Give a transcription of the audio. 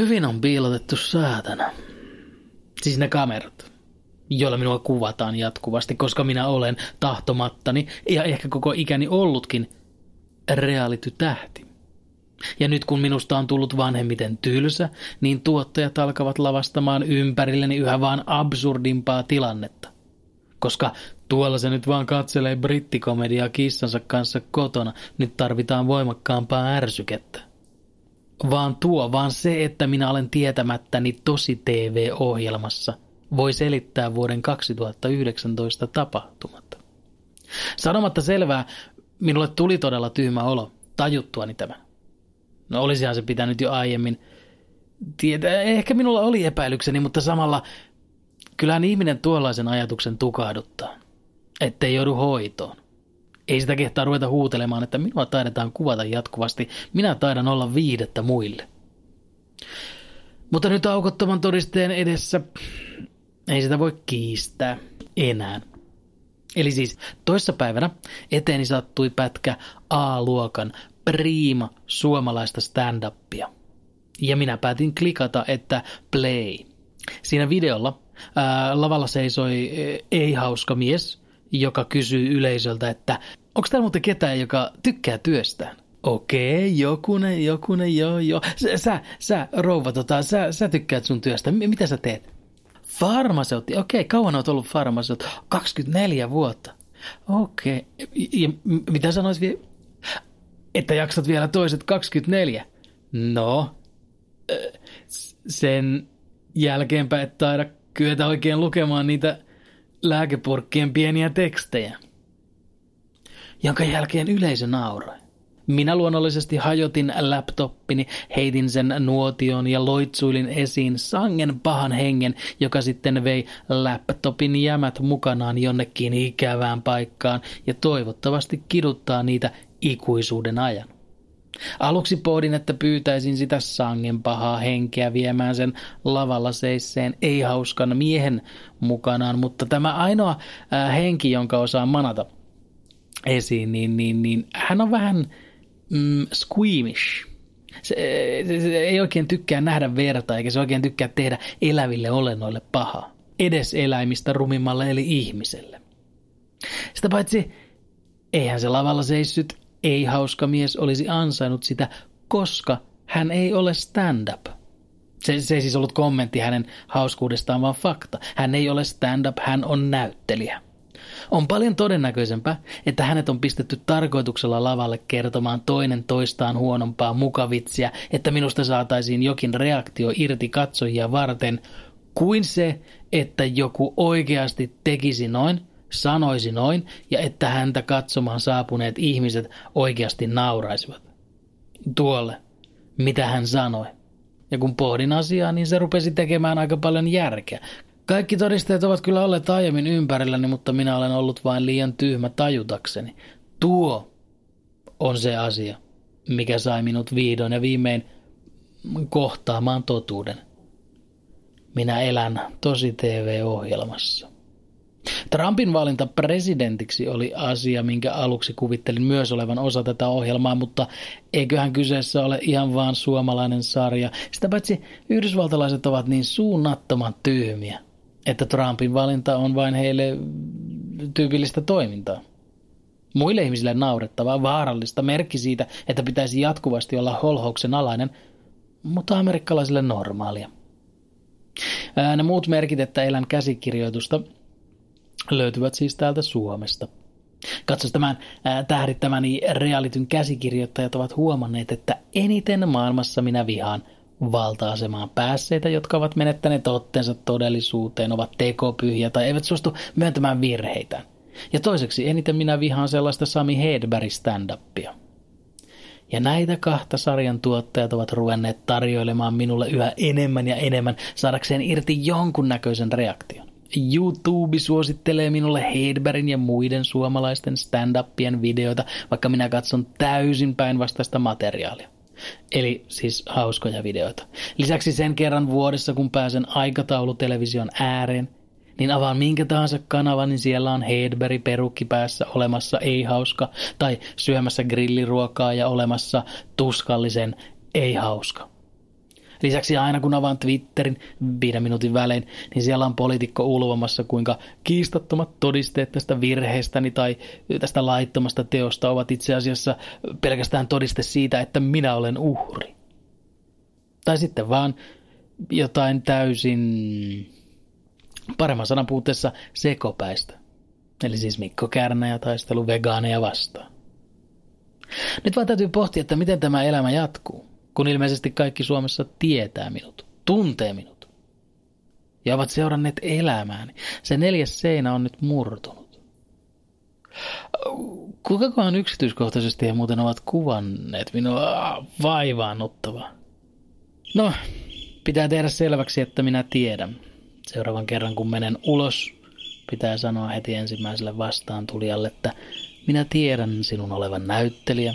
hyvin on piilotettu saatana. Siis ne kamerat, joilla minua kuvataan jatkuvasti, koska minä olen tahtomattani ja ehkä koko ikäni ollutkin reality-tähti. Ja nyt kun minusta on tullut vanhemmiten tylsä, niin tuottajat alkavat lavastamaan ympärilleni yhä vaan absurdimpaa tilannetta. Koska tuolla se nyt vaan katselee brittikomediaa kissansa kanssa kotona, nyt tarvitaan voimakkaampaa ärsykettä vaan tuo, vaan se, että minä olen tietämättäni tosi TV-ohjelmassa, voi selittää vuoden 2019 tapahtumat. Sanomatta selvää, minulle tuli todella tyhmä olo tajuttuani tämä. No olisihan se pitänyt jo aiemmin tietää. Ehkä minulla oli epäilykseni, mutta samalla kyllähän ihminen tuollaisen ajatuksen tukahduttaa, ettei joudu hoitoon. Ei sitä kehtaa ruveta huutelemaan, että minua taidetaan kuvata jatkuvasti. Minä taidan olla viidettä muille. Mutta nyt aukottoman todisteen edessä ei sitä voi kiistää enää. Eli siis toissapäivänä eteeni sattui pätkä A-luokan priima suomalaista stand-upia. Ja minä päätin klikata, että play. Siinä videolla ää, lavalla seisoi ei-hauska mies, joka kysyy yleisöltä, että onko täällä muuten ketään, joka tykkää työstään? Okei, jokunen, jokunen, joo, joo. Sä, sä, sä rouva, tota, sä, sä tykkäät sun työstä. M- mitä sä teet? Farmaseutti. Okei, kauan oot ollut farmaseutti? 24 vuotta. Okei. Ja mitä sanois vielä? Että jaksat vielä toiset 24. No, sen jälkeenpä et taida kyetä oikein lukemaan niitä lääkepurkkien pieniä tekstejä jonka jälkeen yleisö nauroi. Minä luonnollisesti hajotin laptoppini, heitin sen nuotion ja loitsuilin esiin sangen pahan hengen, joka sitten vei laptopin jämät mukanaan jonnekin ikävään paikkaan ja toivottavasti kiduttaa niitä ikuisuuden ajan. Aluksi pohdin, että pyytäisin sitä sangen pahaa henkeä viemään sen lavalla seisseen ei-hauskan miehen mukanaan, mutta tämä ainoa äh, henki, jonka osaan manata – esiin, niin, niin, niin hän on vähän mm, squeamish. Se, se, se ei oikein tykkää nähdä verta, eikä se oikein tykkää tehdä eläville olennoille pahaa. Edes eläimistä rumimmalle eli ihmiselle. Sitä paitsi, eihän se lavalla seissyt ei-hauska mies olisi ansainnut sitä, koska hän ei ole stand-up. Se, se ei siis ollut kommentti hänen hauskuudestaan, vaan fakta. Hän ei ole stand-up, hän on näyttelijä. On paljon todennäköisempää, että hänet on pistetty tarkoituksella lavalle kertomaan toinen toistaan huonompaa mukavitsiä, että minusta saataisiin jokin reaktio irti katsojia varten, kuin se, että joku oikeasti tekisi noin, sanoisi noin ja että häntä katsomaan saapuneet ihmiset oikeasti nauraisivat. Tuolle, mitä hän sanoi. Ja kun pohdin asiaa, niin se rupesi tekemään aika paljon järkeä, kaikki todisteet ovat kyllä olleet aiemmin ympärilläni, mutta minä olen ollut vain liian tyhmä tajutakseni. Tuo on se asia, mikä sai minut vihdoin ja viimein kohtaamaan totuuden. Minä elän tosi TV-ohjelmassa. Trumpin valinta presidentiksi oli asia, minkä aluksi kuvittelin myös olevan osa tätä ohjelmaa, mutta eiköhän kyseessä ole ihan vaan suomalainen sarja. Sitä paitsi yhdysvaltalaiset ovat niin suunnattoman tyhmiä että Trumpin valinta on vain heille tyypillistä toimintaa. Muille ihmisille naurettavaa, vaarallista, merkki siitä, että pitäisi jatkuvasti olla holhouksen alainen, mutta amerikkalaisille normaalia. Ää, ne muut merkit, että elän käsikirjoitusta, löytyvät siis täältä Suomesta. Katsos tämän ää, tähdittämäni realityn käsikirjoittajat ovat huomanneet, että eniten maailmassa minä vihaan – valta-asemaan päässeitä, jotka ovat menettäneet otteensa todellisuuteen, ovat tekopyhiä tai eivät suostu myöntämään virheitä. Ja toiseksi eniten minä vihaan sellaista Sami Hedberg stand-upia. Ja näitä kahta sarjan tuottajat ovat ruvenneet tarjoilemaan minulle yhä enemmän ja enemmän saadakseen irti jonkunnäköisen reaktion. YouTube suosittelee minulle Hedbergin ja muiden suomalaisten stand-upien videoita, vaikka minä katson täysin päinvastaista materiaalia. Eli siis hauskoja videoita. Lisäksi sen kerran vuodessa, kun pääsen aikataulutelevision ääreen, niin avaan minkä tahansa kanavan, niin siellä on Hedberg perukki päässä olemassa ei-hauska, tai syömässä grilliruokaa ja olemassa tuskallisen ei-hauska. Lisäksi aina kun avaan Twitterin viiden minuutin välein, niin siellä on poliitikko ulvomassa, kuinka kiistattomat todisteet tästä virheestäni tai tästä laittomasta teosta ovat itse asiassa pelkästään todiste siitä, että minä olen uhri. Tai sitten vaan jotain täysin paremman sanan puutteessa sekopäistä. Eli siis Mikko Kärnä ja taistelu vegaaneja vastaan. Nyt vaan täytyy pohtia, että miten tämä elämä jatkuu kun ilmeisesti kaikki Suomessa tietää minut, tuntee minut ja ovat seuranneet elämääni. Se neljäs seinä on nyt murtunut. Kukakohan yksityiskohtaisesti he muuten ovat kuvanneet minua vaivaannuttavaa? No, pitää tehdä selväksi, että minä tiedän. Seuraavan kerran kun menen ulos, pitää sanoa heti ensimmäiselle vastaan tulijalle, että minä tiedän sinun olevan näyttelijä,